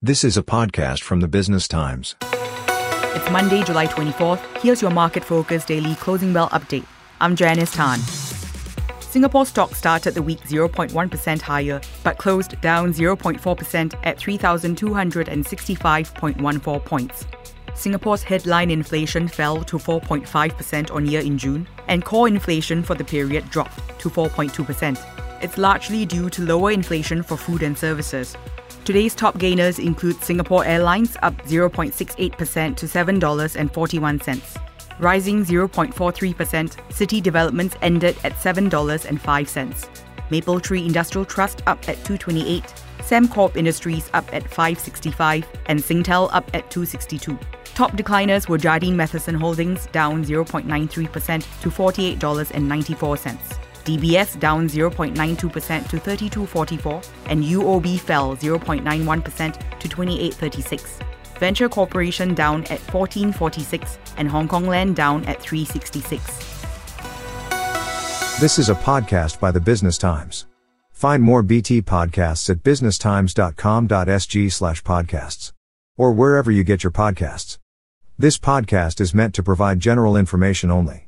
This is a podcast from the Business Times. It's Monday, July 24th. Here's your market focus daily closing bell update. I'm Janice Tan. Singapore stock started the week 0.1% higher, but closed down 0.4% at 3,265.14 points. Singapore's headline inflation fell to 4.5% on year in June, and core inflation for the period dropped to 4.2%. It's largely due to lower inflation for food and services. Today's top gainers include Singapore Airlines up 0.68% to $7.41. Rising 0.43%, City Developments ended at $7.05. Mapletree Industrial Trust up at 228, Sembcorp Industries up at 565, and Singtel up at 262. Top decliners were Jardine Matheson Holdings down 0.93% to $48.94. DBS down 0.92% to 32.44 and UOB fell 0.91% to 28.36. Venture Corporation down at 14.46 and Hong Kong Land down at 3.66. This is a podcast by the Business Times. Find more BT podcasts at businesstimes.com.sg slash podcasts or wherever you get your podcasts. This podcast is meant to provide general information only.